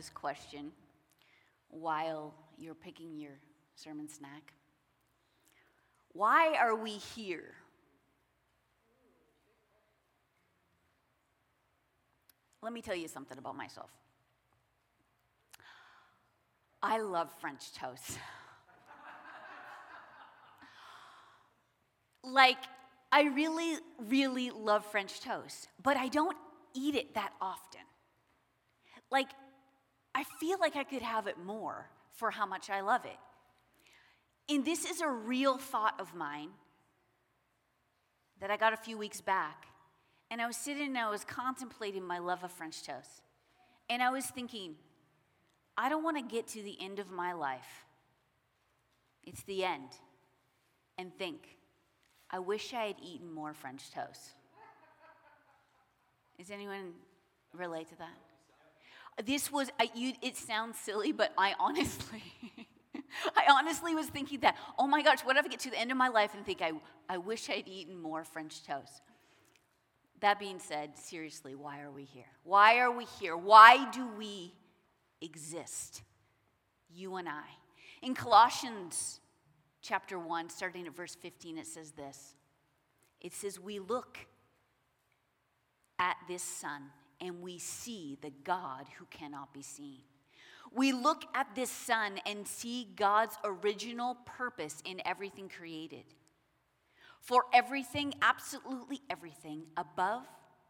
this question while you're picking your sermon snack. Why are we here? Let me tell you something about myself. I love French toast. like, I really, really love French toast, but I don't eat it that often. Like, I feel like I could have it more for how much I love it. And this is a real thought of mine that I got a few weeks back. And I was sitting and I was contemplating my love of French toast. And I was thinking, I don't want to get to the end of my life. It's the end. And think, I wish I had eaten more French toast. Does anyone relate to that? This was, I, you, it sounds silly, but I honestly, I honestly was thinking that, oh my gosh, what if I get to the end of my life and think, I, I wish I'd eaten more French toast? That being said, seriously, why are we here? Why are we here? Why do we exist? You and I. In Colossians chapter 1, starting at verse 15, it says this It says, We look at this Son and we see the God who cannot be seen. We look at this Son and see God's original purpose in everything created. For everything, absolutely everything, above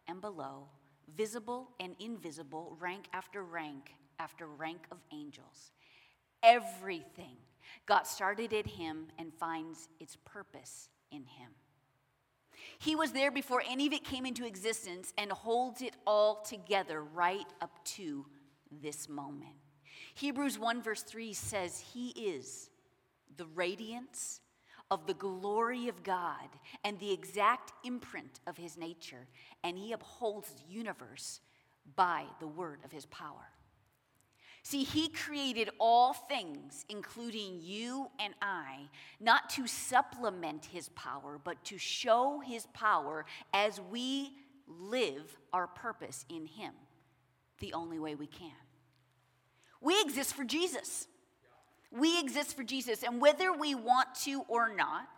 and below, visible and invisible, rank after rank after rank of angels, everything got started in Him and finds its purpose in Him. He was there before any of it came into existence and holds it all together right up to this moment. Hebrews 1, verse 3 says, He is the radiance of the glory of God and the exact imprint of His nature, and He upholds the universe by the word of His power. See, he created all things, including you and I, not to supplement his power, but to show his power as we live our purpose in him, the only way we can. We exist for Jesus. We exist for Jesus. And whether we want to or not,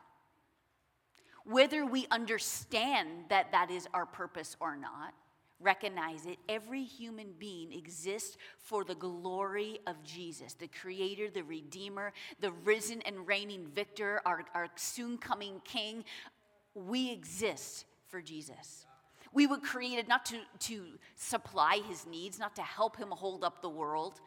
whether we understand that that is our purpose or not, recognize it. Every human being exists for the glory of Jesus, the Creator, the Redeemer, the risen and reigning victor, our, our soon coming King. We exist for Jesus. We were created not to, to supply his needs, not to help him hold up the world,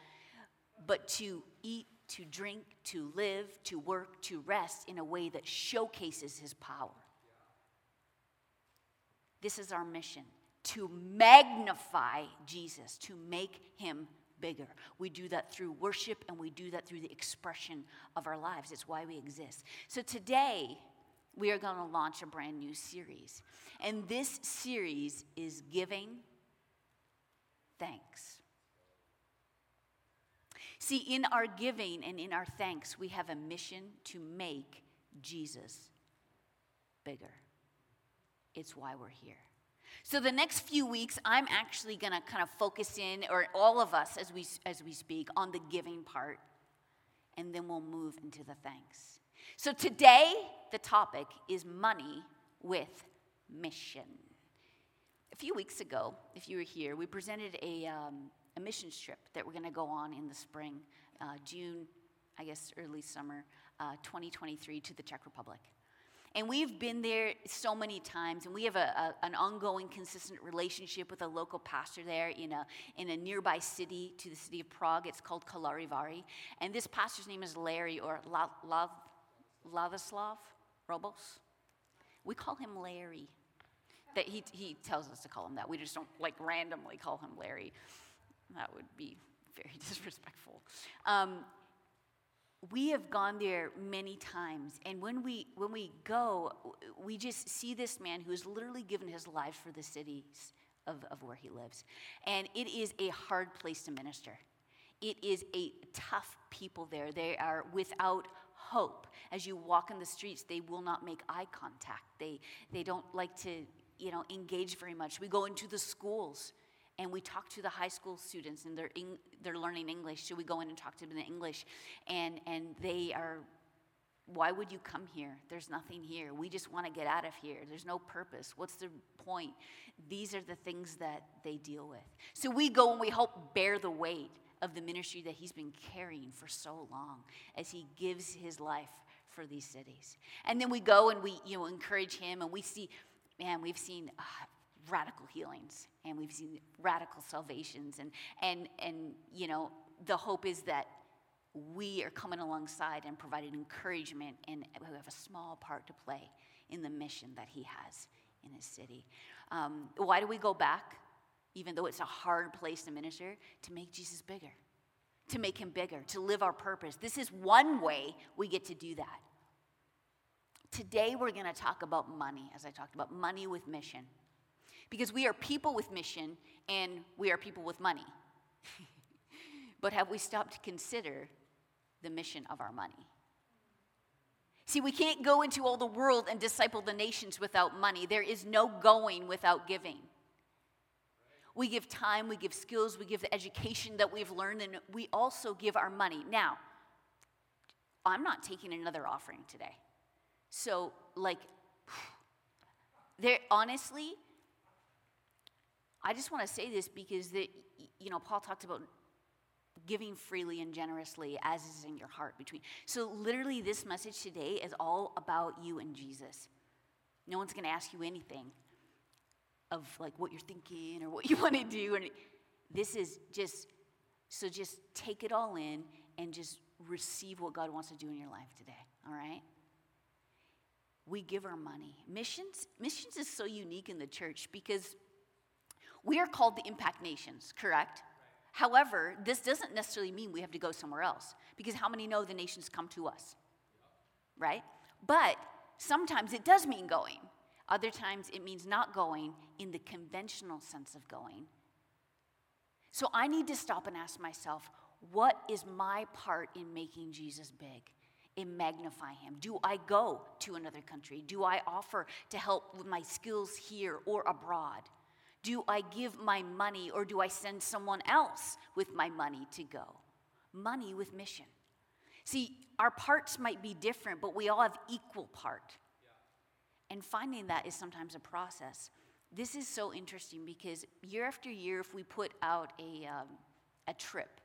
but to eat, to drink, to live, to work, to rest in a way that showcases his power. This is our mission to magnify Jesus, to make him bigger. We do that through worship and we do that through the expression of our lives. It's why we exist. So today, we are going to launch a brand new series. And this series is Giving Thanks. See, in our giving and in our thanks, we have a mission to make Jesus bigger. It's why we're here. So the next few weeks, I'm actually going to kind of focus in, or all of us as we, as we speak, on the giving part, and then we'll move into the thanks. So today, the topic is money with mission. A few weeks ago, if you were here, we presented a, um, a mission trip that we're going to go on in the spring, uh, June, I guess early summer, uh, 2023 to the Czech Republic. And we've been there so many times, and we have a, a, an ongoing, consistent relationship with a local pastor there in a, in a nearby city to the city of Prague. It's called Kolarivari. And this pastor's name is Larry or La, Ladislav Robos. We call him Larry. That he, he tells us to call him that. We just don't like randomly call him Larry. That would be very disrespectful. Um, we have gone there many times and when we when we go we just see this man who has literally given his life for the cities of, of where he lives. And it is a hard place to minister. It is a tough people there. They are without hope. As you walk in the streets they will not make eye contact. They they don't like to you know engage very much. We go into the schools and we talk to the high school students and they're, in, they're learning english Should we go in and talk to them in english. And, and they are why would you come here? There's nothing here. We just want to get out of here. There's no purpose. What's the point? These are the things that they deal with. So we go and we help bear the weight of the ministry that he's been carrying for so long as he gives his life for these cities. And then we go and we you know encourage him and we see man we've seen uh, radical healings and we've seen radical salvations and and and you know the hope is that we are coming alongside and providing encouragement and we have a small part to play in the mission that he has in his city. Um, why do we go back even though it's a hard place to minister? To make jesus bigger. To make him bigger. To live our purpose. This is one way we get to do that. Today we're going to talk about money as i talked about money with mission because we are people with mission and we are people with money. but have we stopped to consider the mission of our money? See, we can't go into all the world and disciple the nations without money. There is no going without giving. We give time, we give skills, we give the education that we've learned, and we also give our money. Now, I'm not taking another offering today. So, like, there honestly, I just want to say this because that you know Paul talked about giving freely and generously as is in your heart between. So literally this message today is all about you and Jesus. No one's going to ask you anything of like what you're thinking or what you want to do and this is just so just take it all in and just receive what God wants to do in your life today, all right? We give our money. Missions missions is so unique in the church because we are called the impact nations, correct? However, this doesn't necessarily mean we have to go somewhere else because how many know the nations come to us? Right? But sometimes it does mean going. Other times it means not going in the conventional sense of going. So I need to stop and ask myself, what is my part in making Jesus big? In magnify him? Do I go to another country? Do I offer to help with my skills here or abroad? Do I give my money or do I send someone else with my money to go? Money with mission. See, our parts might be different, but we all have equal part. And finding that is sometimes a process. This is so interesting because year after year, if we put out a, um, a trip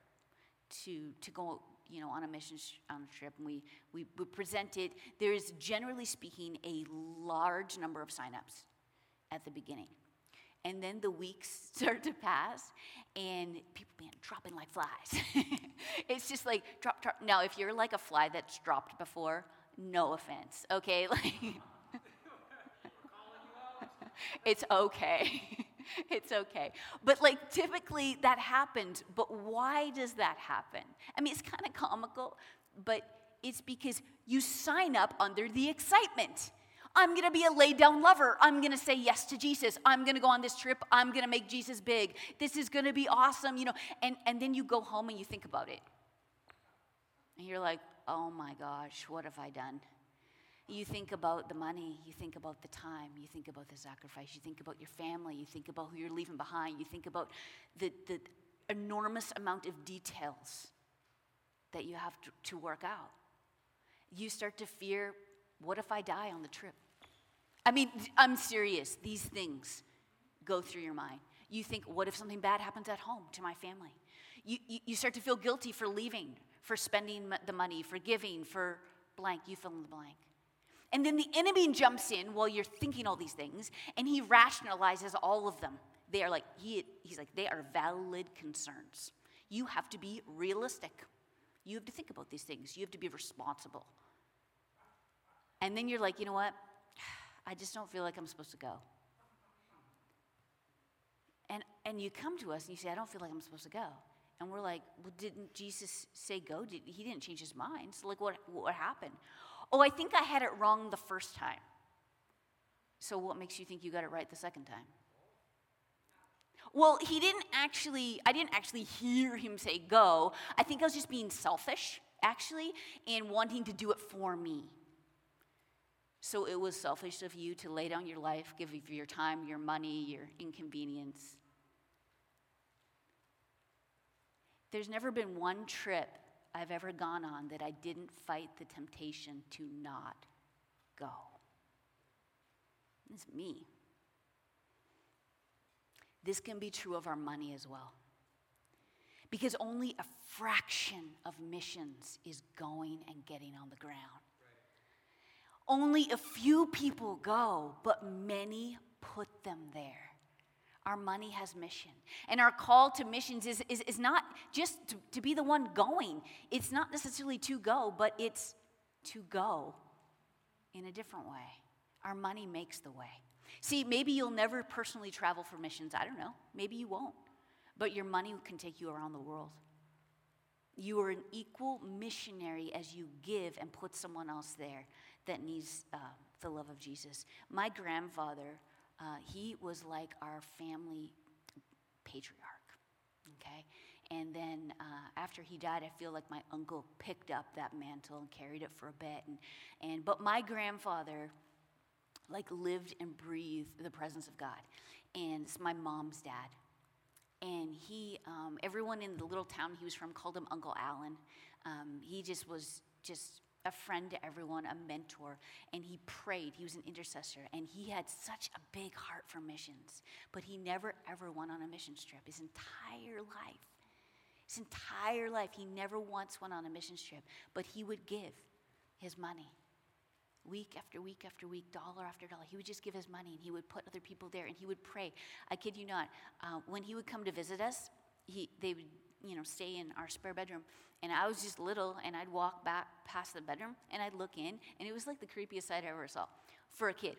to, to go you know, on a mission sh- on a trip and we, we, we present it, there is generally speaking a large number of signups at the beginning. And then the weeks start to pass, and people being dropping like flies. it's just like drop, drop. Now, if you're like a fly that's dropped before, no offense, okay? Like, it's okay. it's okay. But like typically that happens, but why does that happen? I mean, it's kind of comical, but it's because you sign up under the excitement. I'm going to be a laid down lover. I'm going to say yes to Jesus. I'm going to go on this trip. I'm going to make Jesus big. This is going to be awesome, you know. And, and then you go home and you think about it. And you're like, oh my gosh, what have I done? You think about the money, you think about the time, you think about the sacrifice, you think about your family, you think about who you're leaving behind, you think about the, the enormous amount of details that you have to, to work out. You start to fear what if I die on the trip? I mean, I'm serious. These things go through your mind. You think, what if something bad happens at home to my family? You, you, you start to feel guilty for leaving, for spending the money, for giving, for blank. You fill in the blank. And then the enemy jumps in while you're thinking all these things, and he rationalizes all of them. They are like, he, he's like, they are valid concerns. You have to be realistic. You have to think about these things. You have to be responsible. And then you're like, you know what? I just don't feel like I'm supposed to go. And, and you come to us and you say, I don't feel like I'm supposed to go. And we're like, well, didn't Jesus say go? Did, he didn't change his mind. So, like, what, what happened? Oh, I think I had it wrong the first time. So, what makes you think you got it right the second time? Well, he didn't actually, I didn't actually hear him say go. I think I was just being selfish, actually, and wanting to do it for me. So it was selfish of you to lay down your life, give your time, your money, your inconvenience There's never been one trip I've ever gone on that I didn't fight the temptation to not go. It's me. This can be true of our money as well. Because only a fraction of missions is going and getting on the ground. Only a few people go, but many put them there. Our money has mission. And our call to missions is, is, is not just to, to be the one going. It's not necessarily to go, but it's to go in a different way. Our money makes the way. See, maybe you'll never personally travel for missions. I don't know. Maybe you won't. But your money can take you around the world. You are an equal missionary as you give and put someone else there that needs uh, the love of Jesus. My grandfather uh, he was like our family patriarch, okay? And then uh, after he died, I feel like my uncle picked up that mantle and carried it for a bit. And, and, but my grandfather, like, lived and breathed the presence of God. And it's my mom's dad. And he, um, everyone in the little town he was from called him Uncle Alan. Um, he just was just a friend to everyone, a mentor, and he prayed. He was an intercessor, and he had such a big heart for missions. But he never ever went on a mission trip his entire life. His entire life, he never once went on a mission trip, but he would give his money week after week after week, dollar after dollar. He would just give his money and he would put other people there and he would pray. I kid you not, uh, when he would come to visit us, he, they would you know, stay in our spare bedroom. And I was just little, and I'd walk back past the bedroom, and I'd look in, and it was like the creepiest sight I ever saw for a kid.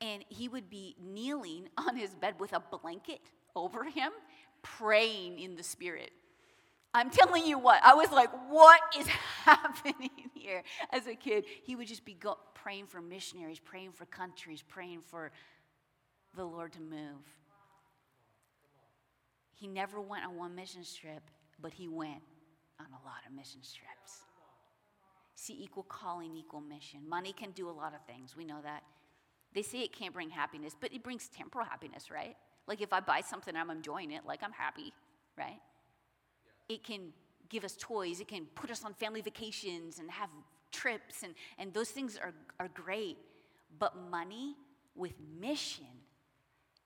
And he would be kneeling on his bed with a blanket over him, praying in the spirit. I'm telling you what, I was like, what is happening here as a kid? He would just be go- praying for missionaries, praying for countries, praying for the Lord to move. He never went on one mission trip, but he went on a lot of mission trips. See, equal calling, equal mission. Money can do a lot of things. We know that. They say it can't bring happiness, but it brings temporal happiness, right? Like if I buy something, I'm enjoying it, like I'm happy, right? It can give us toys, it can put us on family vacations and have trips, and, and those things are, are great. But money with mission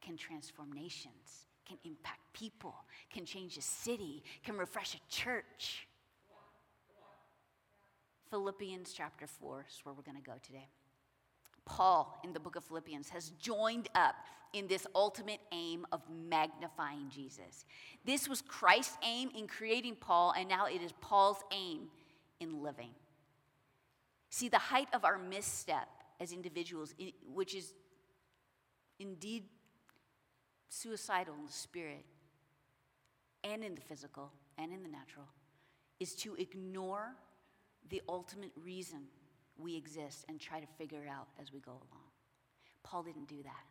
can transform nations can impact people, can change a city, can refresh a church. Philippians chapter 4 is where we're going to go today. Paul in the book of Philippians has joined up in this ultimate aim of magnifying Jesus. This was Christ's aim in creating Paul, and now it is Paul's aim in living. See, the height of our misstep as individuals, which is indeed suicidal in the spirit and in the physical and in the natural is to ignore the ultimate reason we exist and try to figure it out as we go along. Paul didn't do that.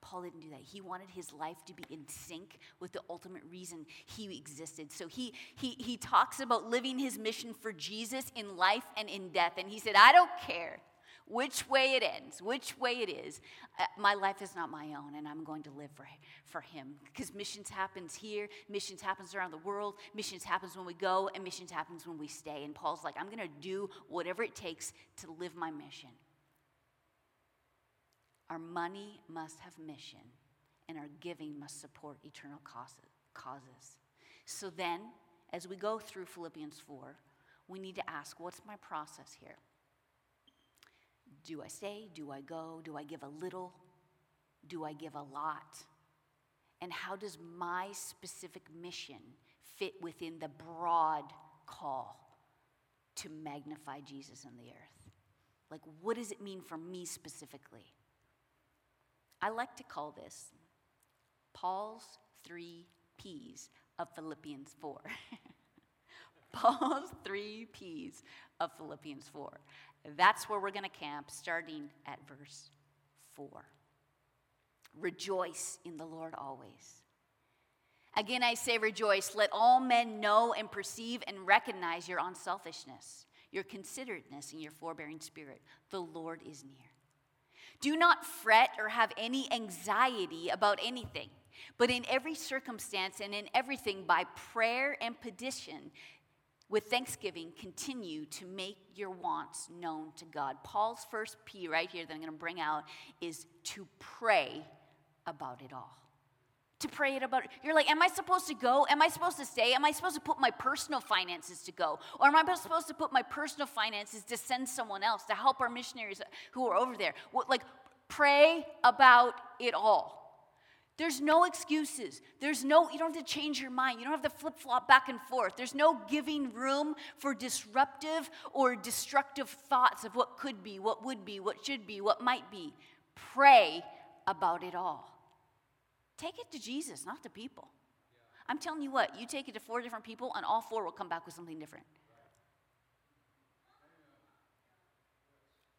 Paul didn't do that. He wanted his life to be in sync with the ultimate reason he existed. So he, he, he talks about living his mission for Jesus in life and in death. And he said, I don't care which way it ends, which way it is, uh, my life is not my own, and I'm going to live for, for Him. Because missions happens here, missions happens around the world, missions happens when we go, and missions happens when we stay. And Paul's like, I'm going to do whatever it takes to live my mission. Our money must have mission, and our giving must support eternal causes. So then, as we go through Philippians 4, we need to ask, what's my process here? Do I stay? Do I go? Do I give a little? Do I give a lot? And how does my specific mission fit within the broad call to magnify Jesus in the earth? Like, what does it mean for me specifically? I like to call this Paul's three P's of Philippians 4. Paul's three P's of Philippians 4. That's where we're going to camp, starting at verse 4. Rejoice in the Lord always. Again, I say rejoice. Let all men know and perceive and recognize your unselfishness, your considerateness, and your forbearing spirit. The Lord is near. Do not fret or have any anxiety about anything, but in every circumstance and in everything by prayer and petition, with thanksgiving, continue to make your wants known to God. Paul's first P right here that I'm going to bring out is to pray about it all. To pray it about it. You're like, am I supposed to go? Am I supposed to stay? Am I supposed to put my personal finances to go? Or am I supposed to put my personal finances to send someone else to help our missionaries who are over there? Like, pray about it all. There's no excuses. There's no, you don't have to change your mind. You don't have to flip flop back and forth. There's no giving room for disruptive or destructive thoughts of what could be, what would be, what should be, what might be. Pray about it all. Take it to Jesus, not to people. I'm telling you what, you take it to four different people, and all four will come back with something different.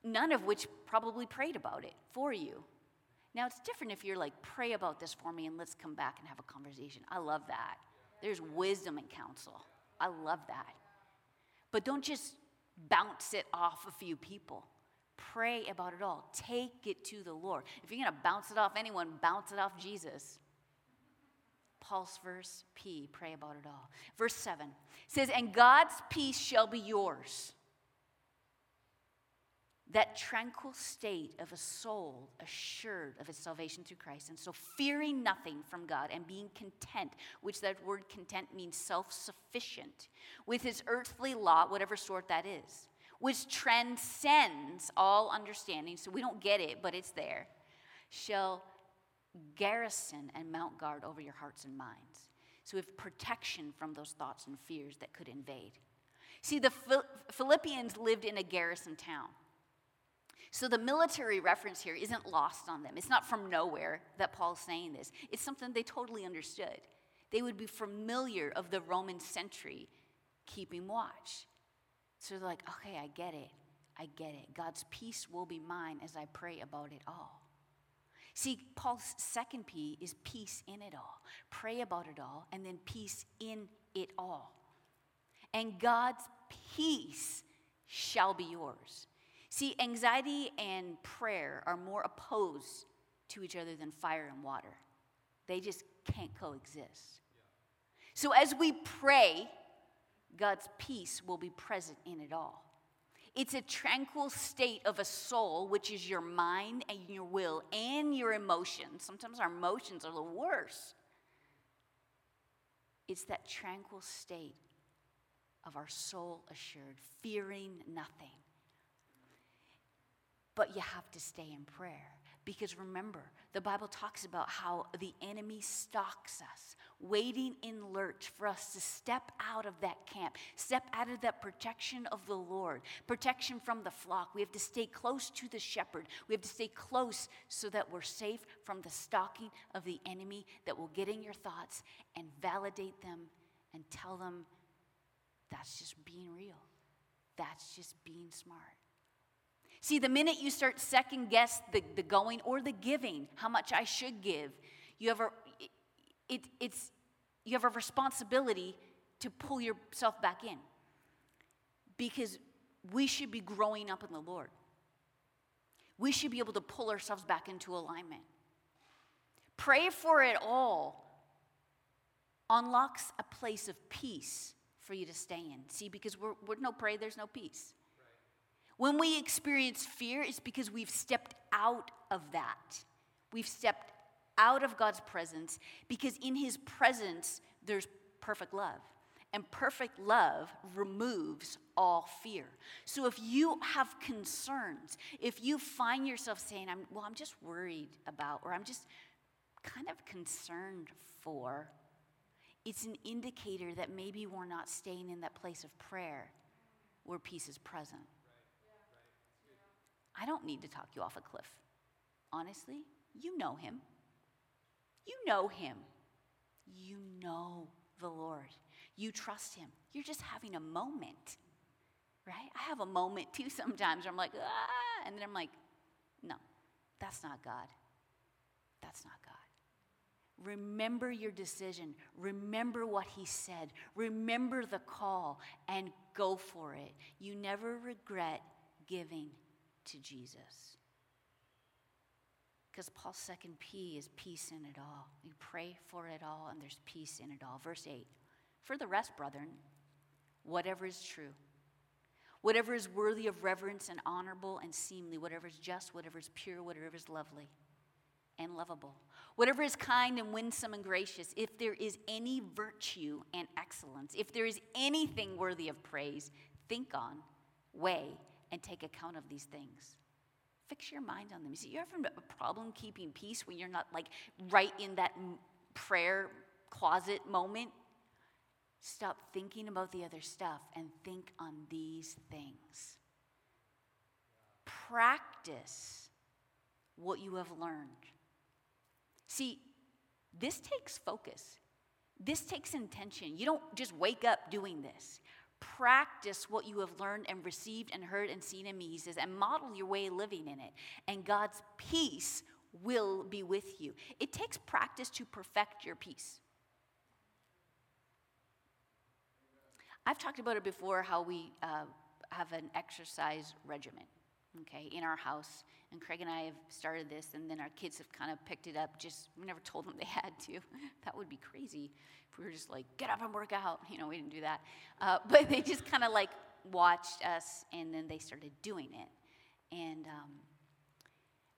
None of which probably prayed about it for you. Now, it's different if you're like, pray about this for me and let's come back and have a conversation. I love that. There's wisdom and counsel. I love that. But don't just bounce it off a few people. Pray about it all. Take it to the Lord. If you're going to bounce it off anyone, bounce it off Jesus. Paul's verse P, pray about it all. Verse 7 says, And God's peace shall be yours that tranquil state of a soul assured of its salvation through Christ, and so fearing nothing from God and being content, which that word content means self sufficient, with his earthly lot, whatever sort that is, which transcends all understanding, so we don't get it, but it's there, shall garrison and mount guard over your hearts and minds. So we have protection from those thoughts and fears that could invade. See, the Philippians lived in a garrison town. So the military reference here isn't lost on them. It's not from nowhere that Paul's saying this. It's something they totally understood. They would be familiar of the Roman sentry keeping watch. So they're like, okay, I get it. I get it. God's peace will be mine as I pray about it all. See, Paul's second P is peace in it all. Pray about it all, and then peace in it all. And God's peace shall be yours. See, anxiety and prayer are more opposed to each other than fire and water. They just can't coexist. So as we pray, God's peace will be present in it all. It's a tranquil state of a soul, which is your mind and your will and your emotions. Sometimes our emotions are the worst. It's that tranquil state of our soul assured, fearing nothing. But you have to stay in prayer. Because remember, the Bible talks about how the enemy stalks us, waiting in lurch for us to step out of that camp, step out of that protection of the Lord, protection from the flock. We have to stay close to the shepherd. We have to stay close so that we're safe from the stalking of the enemy that will get in your thoughts and validate them and tell them that's just being real, that's just being smart. See, the minute you start second guess the, the going or the giving, how much I should give, you have a, it, it's, you have a responsibility to pull yourself back in. Because we should be growing up in the Lord. We should be able to pull ourselves back into alignment. Pray for it all unlocks a place of peace for you to stay in. See, because we're, we're no pray, there's no peace. When we experience fear, it's because we've stepped out of that. We've stepped out of God's presence because in His presence, there's perfect love. And perfect love removes all fear. So if you have concerns, if you find yourself saying, I'm, well, I'm just worried about, or I'm just kind of concerned for, it's an indicator that maybe we're not staying in that place of prayer where peace is present. I don't need to talk you off a cliff. Honestly, you know him. You know him. You know the Lord. You trust him. You're just having a moment, right? I have a moment too sometimes where I'm like, ah, and then I'm like, no, that's not God. That's not God. Remember your decision. Remember what he said. Remember the call and go for it. You never regret giving to Jesus. Because Paul's second P is peace in it all. You pray for it all, and there's peace in it all. Verse 8 For the rest, brethren, whatever is true, whatever is worthy of reverence and honorable and seemly, whatever is just, whatever is pure, whatever is lovely and lovable, whatever is kind and winsome and gracious, if there is any virtue and excellence, if there is anything worthy of praise, think on, weigh, and take account of these things. Fix your mind on them. You see, you ever have a problem keeping peace when you're not like right in that prayer closet moment? Stop thinking about the other stuff and think on these things. Practice what you have learned. See, this takes focus. This takes intention. You don't just wake up doing this practice what you have learned and received and heard and seen in me, he says, and model your way of living in it. And God's peace will be with you. It takes practice to perfect your peace. I've talked about it before how we uh, have an exercise regimen, okay, in our house. And Craig and I have started this, and then our kids have kind of picked it up. Just, we never told them they had to. That would be crazy if we were just like, get up and work out. You know, we didn't do that. Uh, but they just kind of like watched us and then they started doing it. And, um,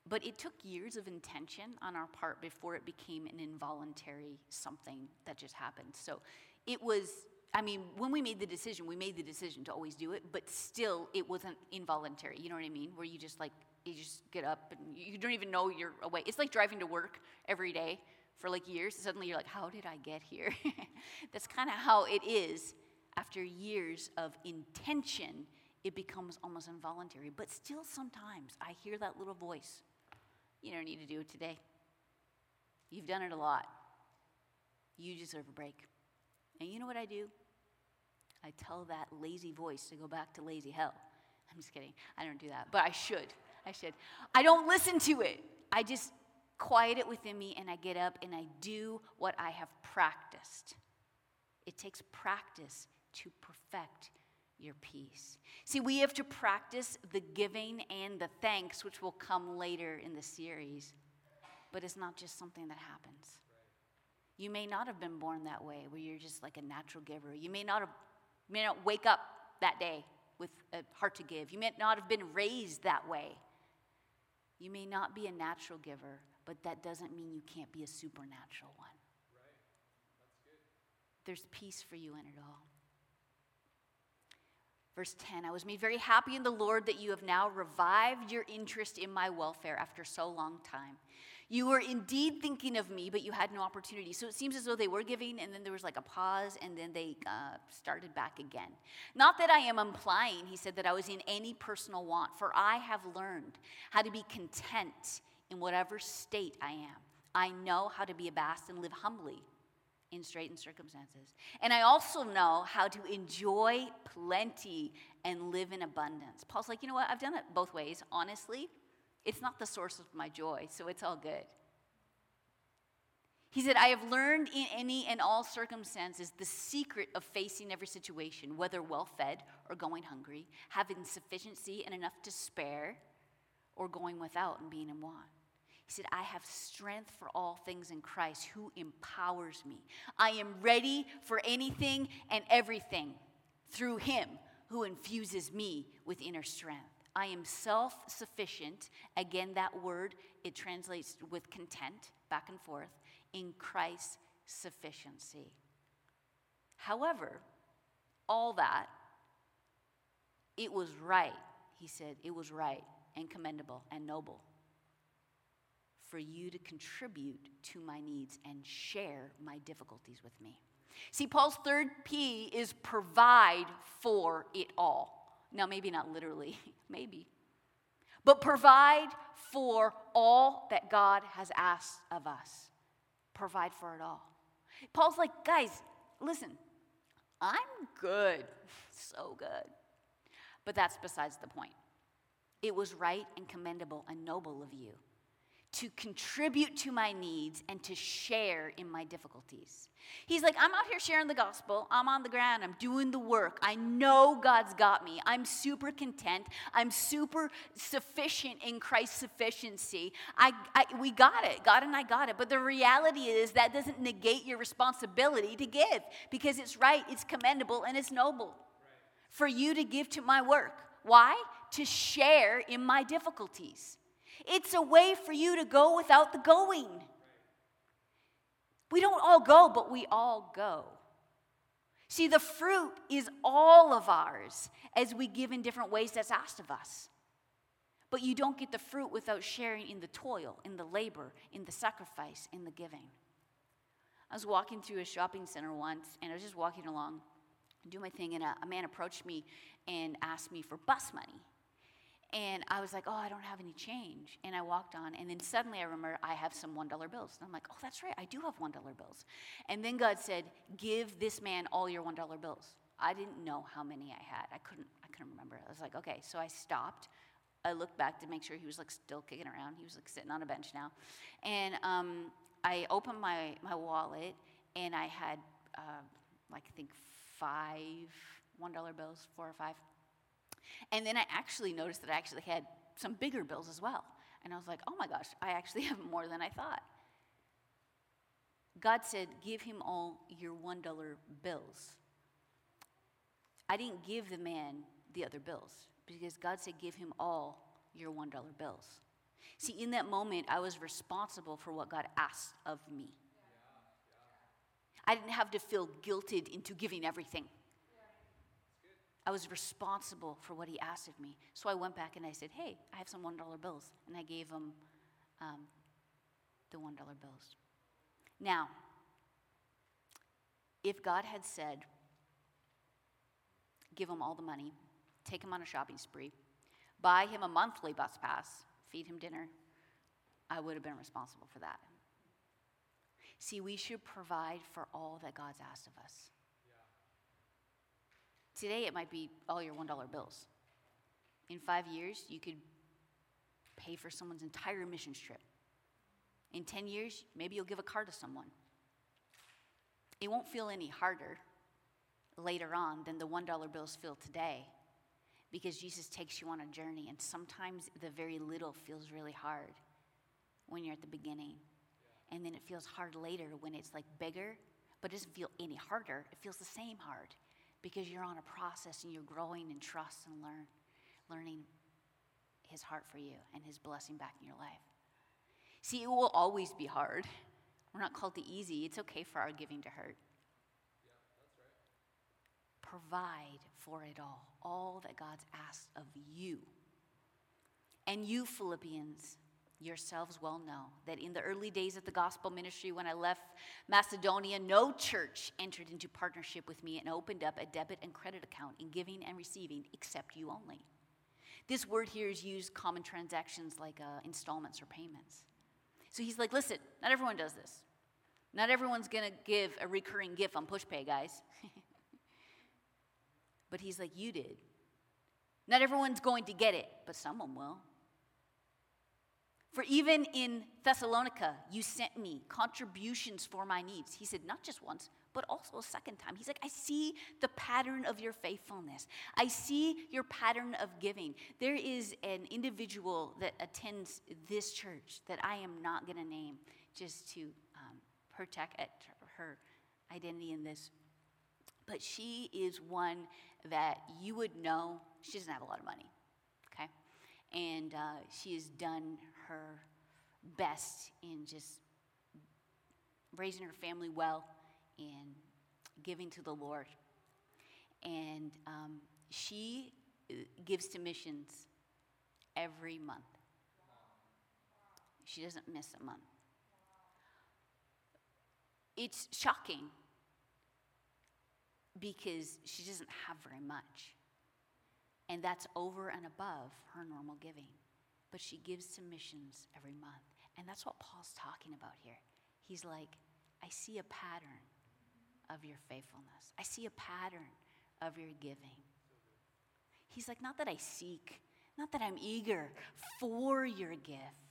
but it took years of intention on our part before it became an involuntary something that just happened. So it was, I mean, when we made the decision, we made the decision to always do it, but still it wasn't involuntary. You know what I mean? Where you just like, you just get up and you don't even know you're away. It's like driving to work every day for like years. Suddenly you're like, how did I get here? That's kind of how it is after years of intention. It becomes almost involuntary. But still, sometimes I hear that little voice. You don't need to do it today. You've done it a lot. You deserve a break. And you know what I do? I tell that lazy voice to go back to lazy hell. I'm just kidding. I don't do that, but I should. I should. I don't listen to it. I just quiet it within me, and I get up and I do what I have practiced. It takes practice to perfect your peace. See, we have to practice the giving and the thanks, which will come later in the series, but it's not just something that happens. You may not have been born that way, where you're just like a natural giver. You may not have, may not wake up that day with a heart to give. You may not have been raised that way. You may not be a natural giver, but that doesn't mean you can't be a supernatural one. Right. There's peace for you in it all. Verse 10 I was made very happy in the Lord that you have now revived your interest in my welfare after so long time. You were indeed thinking of me, but you had no opportunity. So it seems as though they were giving, and then there was like a pause, and then they uh, started back again. Not that I am implying, he said, that I was in any personal want, for I have learned how to be content in whatever state I am. I know how to be abased and live humbly in straitened circumstances. And I also know how to enjoy plenty and live in abundance. Paul's like, you know what? I've done it both ways. Honestly, it's not the source of my joy, so it's all good. He said, I have learned in any and all circumstances the secret of facing every situation, whether well fed or going hungry, having sufficiency and enough to spare, or going without and being in want. He said, I have strength for all things in Christ who empowers me. I am ready for anything and everything through him who infuses me with inner strength. I am self sufficient. Again, that word, it translates with content, back and forth, in Christ's sufficiency. However, all that, it was right, he said, it was right and commendable and noble for you to contribute to my needs and share my difficulties with me. See, Paul's third P is provide for it all. Now, maybe not literally, maybe, but provide for all that God has asked of us. Provide for it all. Paul's like, guys, listen, I'm good, so good. But that's besides the point. It was right and commendable and noble of you to contribute to my needs and to share in my difficulties. He's like, I'm out here sharing the gospel. I'm on the ground. I'm doing the work. I know God's got me. I'm super content. I'm super sufficient in Christ's sufficiency. I, I, we got it. God and I got it. But the reality is that doesn't negate your responsibility to give because it's right, it's commendable, and it's noble for you to give to my work. Why? To share in my difficulties. It's a way for you to go without the going. We don't all go, but we all go. See, the fruit is all of ours as we give in different ways that's asked of us. But you don't get the fruit without sharing in the toil, in the labor, in the sacrifice, in the giving. I was walking through a shopping center once, and I was just walking along, doing my thing, and a, a man approached me and asked me for bus money. And I was like, oh, I don't have any change. And I walked on, and then suddenly I remember I have some $1 bills. And I'm like, oh, that's right, I do have $1 bills. And then God said, give this man all your $1 bills. I didn't know how many I had. I couldn't, I couldn't remember. I was like, okay. So I stopped. I looked back to make sure he was like still kicking around. He was like sitting on a bench now. And um, I opened my, my wallet, and I had uh, like, I think five $1 bills, four or five. And then I actually noticed that I actually had some bigger bills as well. And I was like, oh my gosh, I actually have more than I thought. God said, give him all your $1 bills. I didn't give the man the other bills because God said, give him all your $1 bills. See, in that moment, I was responsible for what God asked of me. I didn't have to feel guilted into giving everything. I was responsible for what he asked of me. So I went back and I said, Hey, I have some $1 bills. And I gave him um, the $1 bills. Now, if God had said, Give him all the money, take him on a shopping spree, buy him a monthly bus pass, feed him dinner, I would have been responsible for that. See, we should provide for all that God's asked of us. Today, it might be all your $1 bills. In five years, you could pay for someone's entire mission trip. In 10 years, maybe you'll give a car to someone. It won't feel any harder later on than the $1 bills feel today because Jesus takes you on a journey, and sometimes the very little feels really hard when you're at the beginning. And then it feels hard later when it's like bigger, but it doesn't feel any harder. It feels the same hard because you're on a process and you're growing in trust and learn, learning His heart for you and His blessing back in your life. See, it will always be hard. We're not called to easy. It's okay for our giving to hurt. Provide for it all, all that God's asked of you. And you, Philippians, yourselves well know that in the early days of the gospel ministry, when I left Macedonia, no church entered into partnership with me and opened up a debit and credit account in giving and receiving except you only. This word here is used common transactions like uh, installments or payments. So he's like, listen, not everyone does this. Not everyone's going to give a recurring gift on PushPay, guys. but he's like, you did. Not everyone's going to get it, but someone will. For even in Thessalonica, you sent me contributions for my needs. He said, not just once, but also a second time. He's like, I see the pattern of your faithfulness. I see your pattern of giving. There is an individual that attends this church that I am not going to name just to um, protect her identity in this. But she is one that you would know, she doesn't have a lot of money, okay? And uh, she has done her best in just raising her family well and giving to the Lord. And um, she uh, gives to missions every month. She doesn't miss a month. It's shocking because she doesn't have very much. And that's over and above her normal giving but she gives to missions every month. And that's what Paul's talking about here. He's like, I see a pattern of your faithfulness, I see a pattern of your giving. He's like, not that I seek, not that I'm eager for your gift,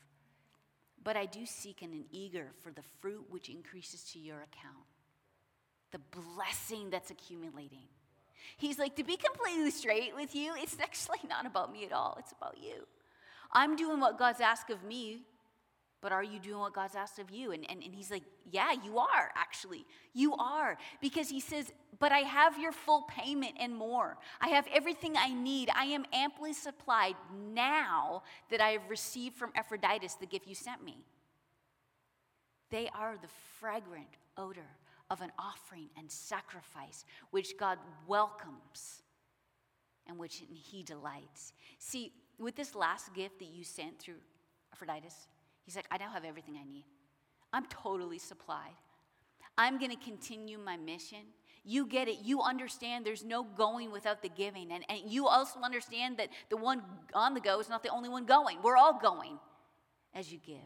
But I do seek and am eager for the fruit which increases to your account, the blessing that's accumulating. He's like, to be completely straight with you, it's actually not about me at all, it's about you. I'm doing what God's asked of me but are you doing what God's asked of you? And, and, and he's like, Yeah, you are, actually. You are. Because he says, But I have your full payment and more. I have everything I need. I am amply supplied now that I have received from Epaphroditus the gift you sent me. They are the fragrant odor of an offering and sacrifice which God welcomes and which he delights. See, with this last gift that you sent through Epaphroditus, He's like, I now have everything I need. I'm totally supplied. I'm going to continue my mission. You get it. You understand there's no going without the giving. And, and you also understand that the one on the go is not the only one going. We're all going as you give.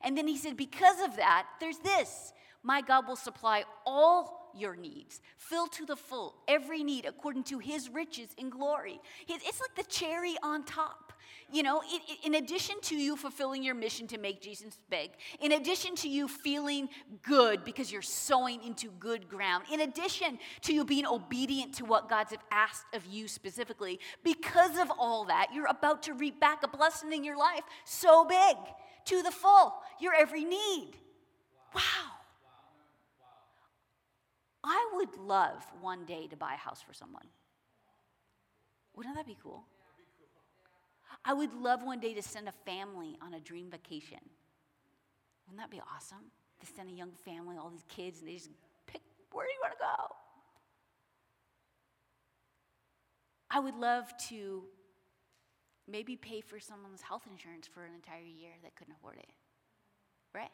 And then he said, Because of that, there's this my God will supply all your needs, fill to the full every need according to his riches in glory. It's like the cherry on top. You know, in, addition to you fulfilling your mission to make Jesus big, in addition to you feeling good because you're sowing into good ground, in addition to you being obedient to what God's have asked of you specifically, because of all that, you're about to reap back a blessing in your life so big to the full, your every need. Wow. I would love one day to buy a house for someone. Wouldn't that be cool? I would love one day to send a family on a dream vacation. Wouldn't that be awesome? To send a young family, all these kids, and they just pick where do you want to go? I would love to maybe pay for someone's health insurance for an entire year that couldn't afford it. Right?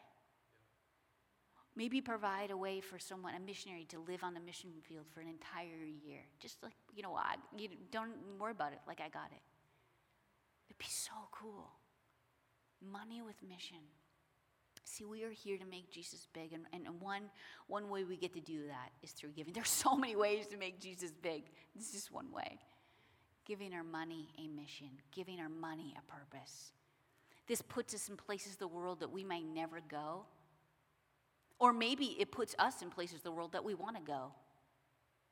Maybe provide a way for someone, a missionary, to live on the mission field for an entire year. Just like, you know, I, you don't worry about it, like I got it. It'd be so cool. Money with mission. See, we are here to make Jesus big, and, and one, one way we get to do that is through giving. There's so many ways to make Jesus big. This is just one way. Giving our money a mission, giving our money a purpose. This puts us in places the world that we may never go or maybe it puts us in places of the world that we want to go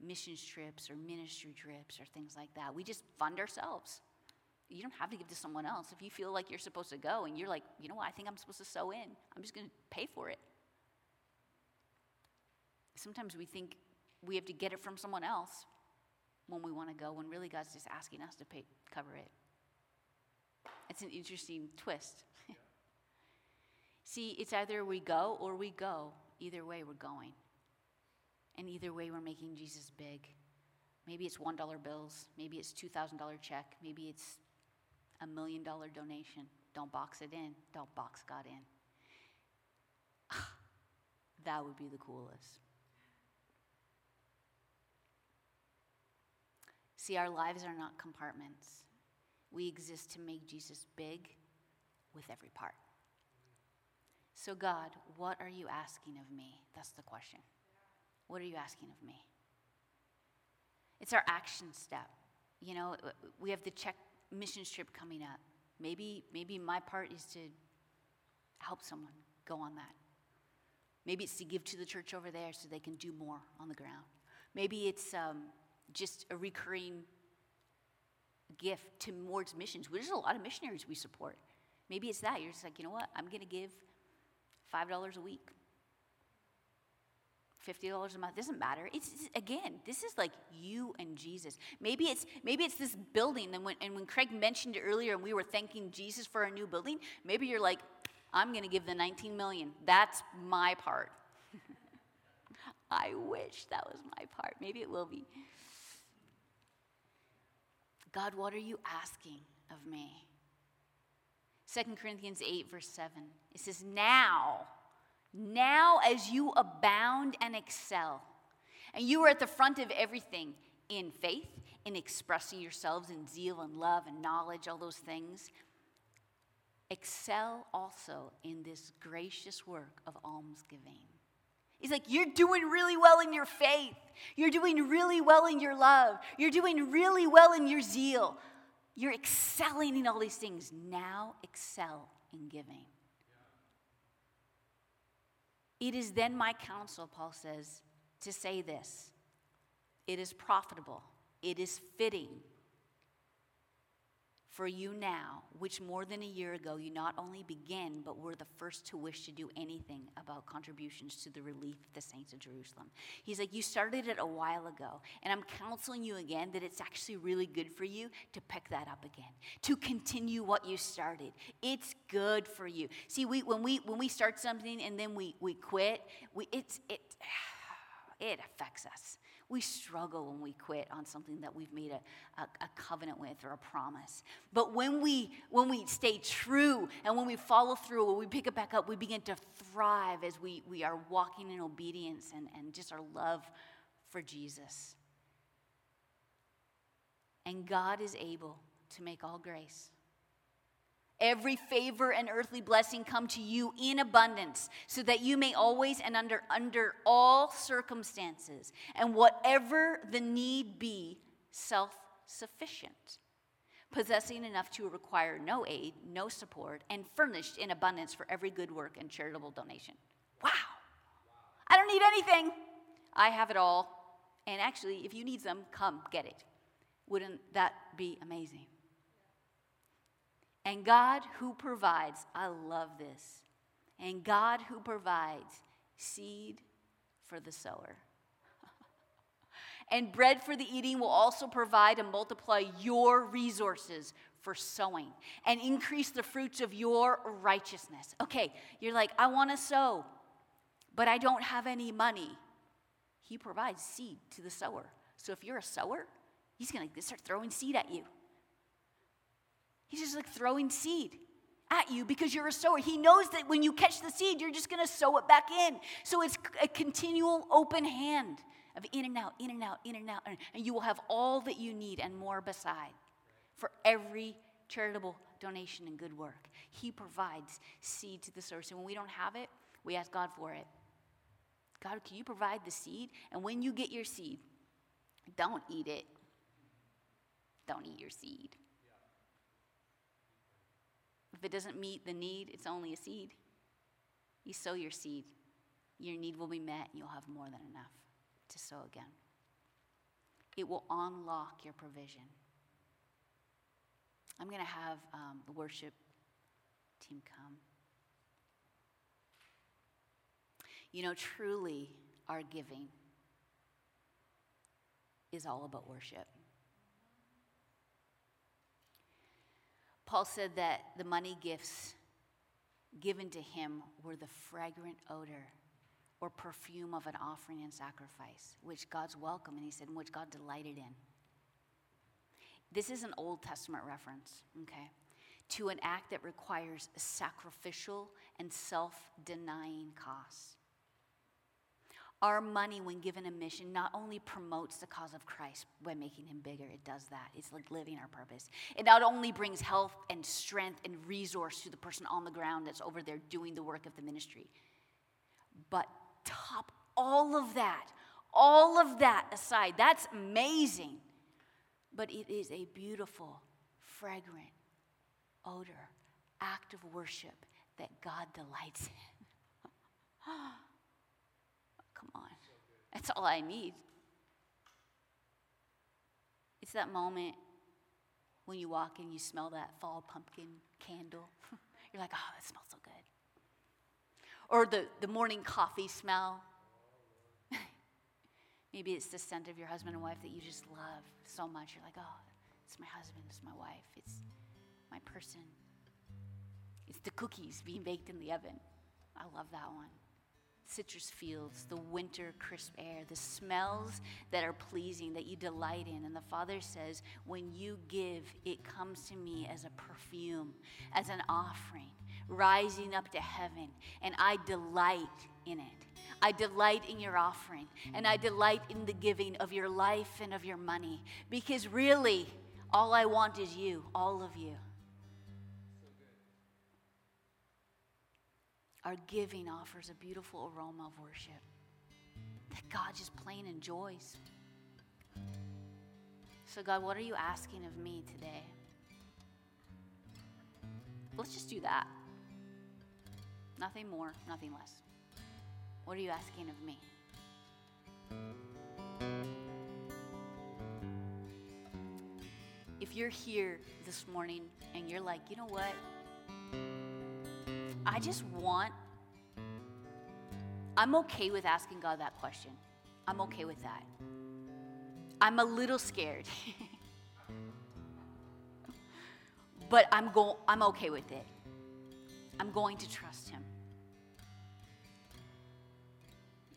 missions trips or ministry trips or things like that. We just fund ourselves. You don't have to give to someone else. If you feel like you're supposed to go and you're like, you know what, I think I'm supposed to sow in, I'm just going to pay for it. Sometimes we think we have to get it from someone else when we want to go, when really God's just asking us to pay, cover it. It's an interesting twist. See, it's either we go or we go. Either way, we're going. And either way, we're making Jesus big. Maybe it's $1 bills. Maybe it's $2,000 check. Maybe it's a million dollar donation. Don't box it in. Don't box God in. that would be the coolest. See, our lives are not compartments. We exist to make Jesus big with every part. So, God, what are you asking of me? That's the question. What are you asking of me? It's our action step. You know, we have the Czech mission trip coming up. Maybe, maybe my part is to help someone go on that. Maybe it's to give to the church over there so they can do more on the ground. Maybe it's um, just a recurring gift to towards missions. There's a lot of missionaries we support. Maybe it's that. You're just like, you know what? I'm going to give $5 a week, $50 a month doesn't matter. It's, again this is like you and jesus. Maybe it's maybe it's this building and when, and when craig mentioned it earlier and we were thanking jesus for a new building maybe you're like i'm going to give the 19 million. That's my part. I wish that was my part. Maybe it will be. God what are you asking of me 2 Corinthians 8, verse 7. It says, Now, now as you abound and excel, and you are at the front of everything in faith, in expressing yourselves in zeal and love and knowledge, all those things, excel also in this gracious work of almsgiving. He's like, You're doing really well in your faith. You're doing really well in your love. You're doing really well in your zeal. You're excelling in all these things. Now excel in giving. It is then my counsel, Paul says, to say this it is profitable, it is fitting for you now, which more than a year ago you not only began, but were the first to wish to do anything about contributions to the relief of the saints of Jerusalem. He's like, You started it a while ago, and I'm counseling you again that it's actually really good for you to pick that up again, to continue what you started. It's good for you. See, we, when, we, when we start something and then we, we quit, we, it's, it, it affects us. We struggle when we quit on something that we've made a, a, a, covenant with or a promise. But when we when we stay true and when we follow through, when we pick it back up, we begin to thrive as we, we are walking in obedience and, and just our love for Jesus. And God is able to make all grace every favor and earthly blessing come to you in abundance, so that you may always and under, under all circumstances, and whatever the need be, self sufficient, possessing enough to require no aid, no support, and furnished in abundance for every good work and charitable donation. Wow! I don't need anything. I have it all. And actually, if you need some, come get it. Wouldn't that be amazing? And God who provides, I love this, and God who provides seed for the sower. and bread for the eating will also provide and multiply your resources for sowing and increase the fruits of your righteousness. Okay, you're like, I want to sow, but I don't have any money. He provides seed to the sower. So if you're a sower, he's going to start throwing seed at you. He's just like throwing seed at you because you're a sower. He knows that when you catch the seed, you're just going to sow it back in. So it's a continual open hand of in and out, in and out, in and out. And you will have all that you need and more beside for every charitable donation and good work. He provides seed to the source. And when we don't have it, we ask God for it. God, can you provide the seed? And when you get your seed, don't eat it. Don't eat your seed. If it doesn't meet the need, it's only a seed. You sow your seed, your need will be met, and you'll have more than enough to sow again. It will unlock your provision. I'm going to have um, the worship team come. You know, truly, our giving is all about worship. Paul said that the money gifts given to him were the fragrant odor or perfume of an offering and sacrifice, which God's welcome, and he said, which God delighted in. This is an Old Testament reference, okay, to an act that requires sacrificial and self denying costs. Our money, when given a mission, not only promotes the cause of Christ by making him bigger, it does that. It's like living our purpose. It not only brings health and strength and resource to the person on the ground that's over there doing the work of the ministry, but top all of that, all of that aside, that's amazing. But it is a beautiful, fragrant odor, act of worship that God delights in. That's all I need. It's that moment when you walk in, you smell that fall pumpkin candle. You're like, oh, that smells so good. Or the, the morning coffee smell. Maybe it's the scent of your husband and wife that you just love so much. You're like, oh, it's my husband, it's my wife, it's my person. It's the cookies being baked in the oven. I love that one citrus fields, the winter crisp air, the smells that are pleasing, that you delight in. And the Father says, when you give, it comes to me as a perfume, as an offering, rising up to heaven. And I delight in it. I delight in your offering, and I delight in the giving of your life and of your money. Because really, all I want is you, all of you. Our giving offers a beautiful aroma of worship that God just plain enjoys. So, God, what are you asking of me today? Let's just do that. Nothing more, nothing less. What are you asking of me? If you're here this morning and you're like, you know what? I just want, I'm okay with asking God that question. I'm okay with that. I'm a little scared. but I'm go I'm okay with it. I'm going to trust him.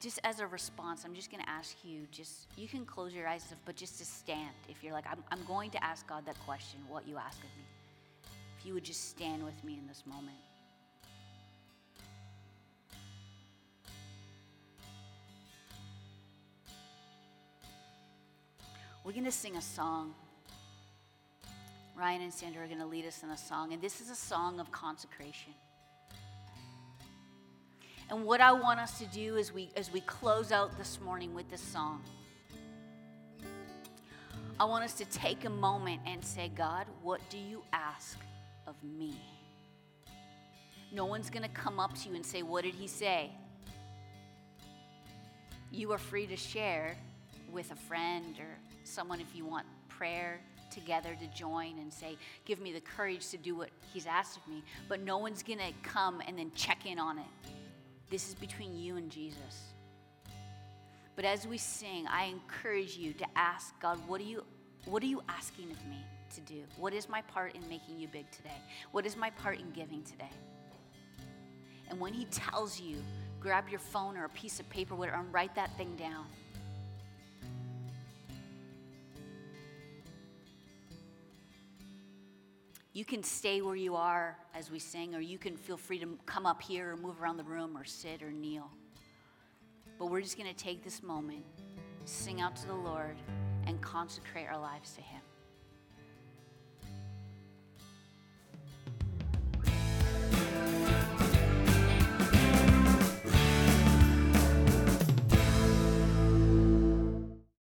Just as a response, I'm just going to ask you just you can close your eyes but just to stand if you're like I'm I'm going to ask God that question what you ask of me. If you would just stand with me in this moment. We're going to sing a song. Ryan and Sandra are going to lead us in a song, and this is a song of consecration. And what I want us to do as we as we close out this morning with this song, I want us to take a moment and say, God, what do you ask of me? No one's going to come up to you and say, What did he say? You are free to share with a friend or someone if you want prayer together to join and say, Give me the courage to do what He's asked of me. But no one's going to come and then check in on it. This is between you and Jesus. But as we sing, I encourage you to ask God, what are you, what are you asking of me to do? What is my part in making you big today? What is my part in giving today? And when He tells you, grab your phone or a piece of paper, whatever, and write that thing down. You can stay where you are as we sing, or you can feel free to come up here or move around the room or sit or kneel. But we're just going to take this moment, sing out to the Lord, and consecrate our lives to Him.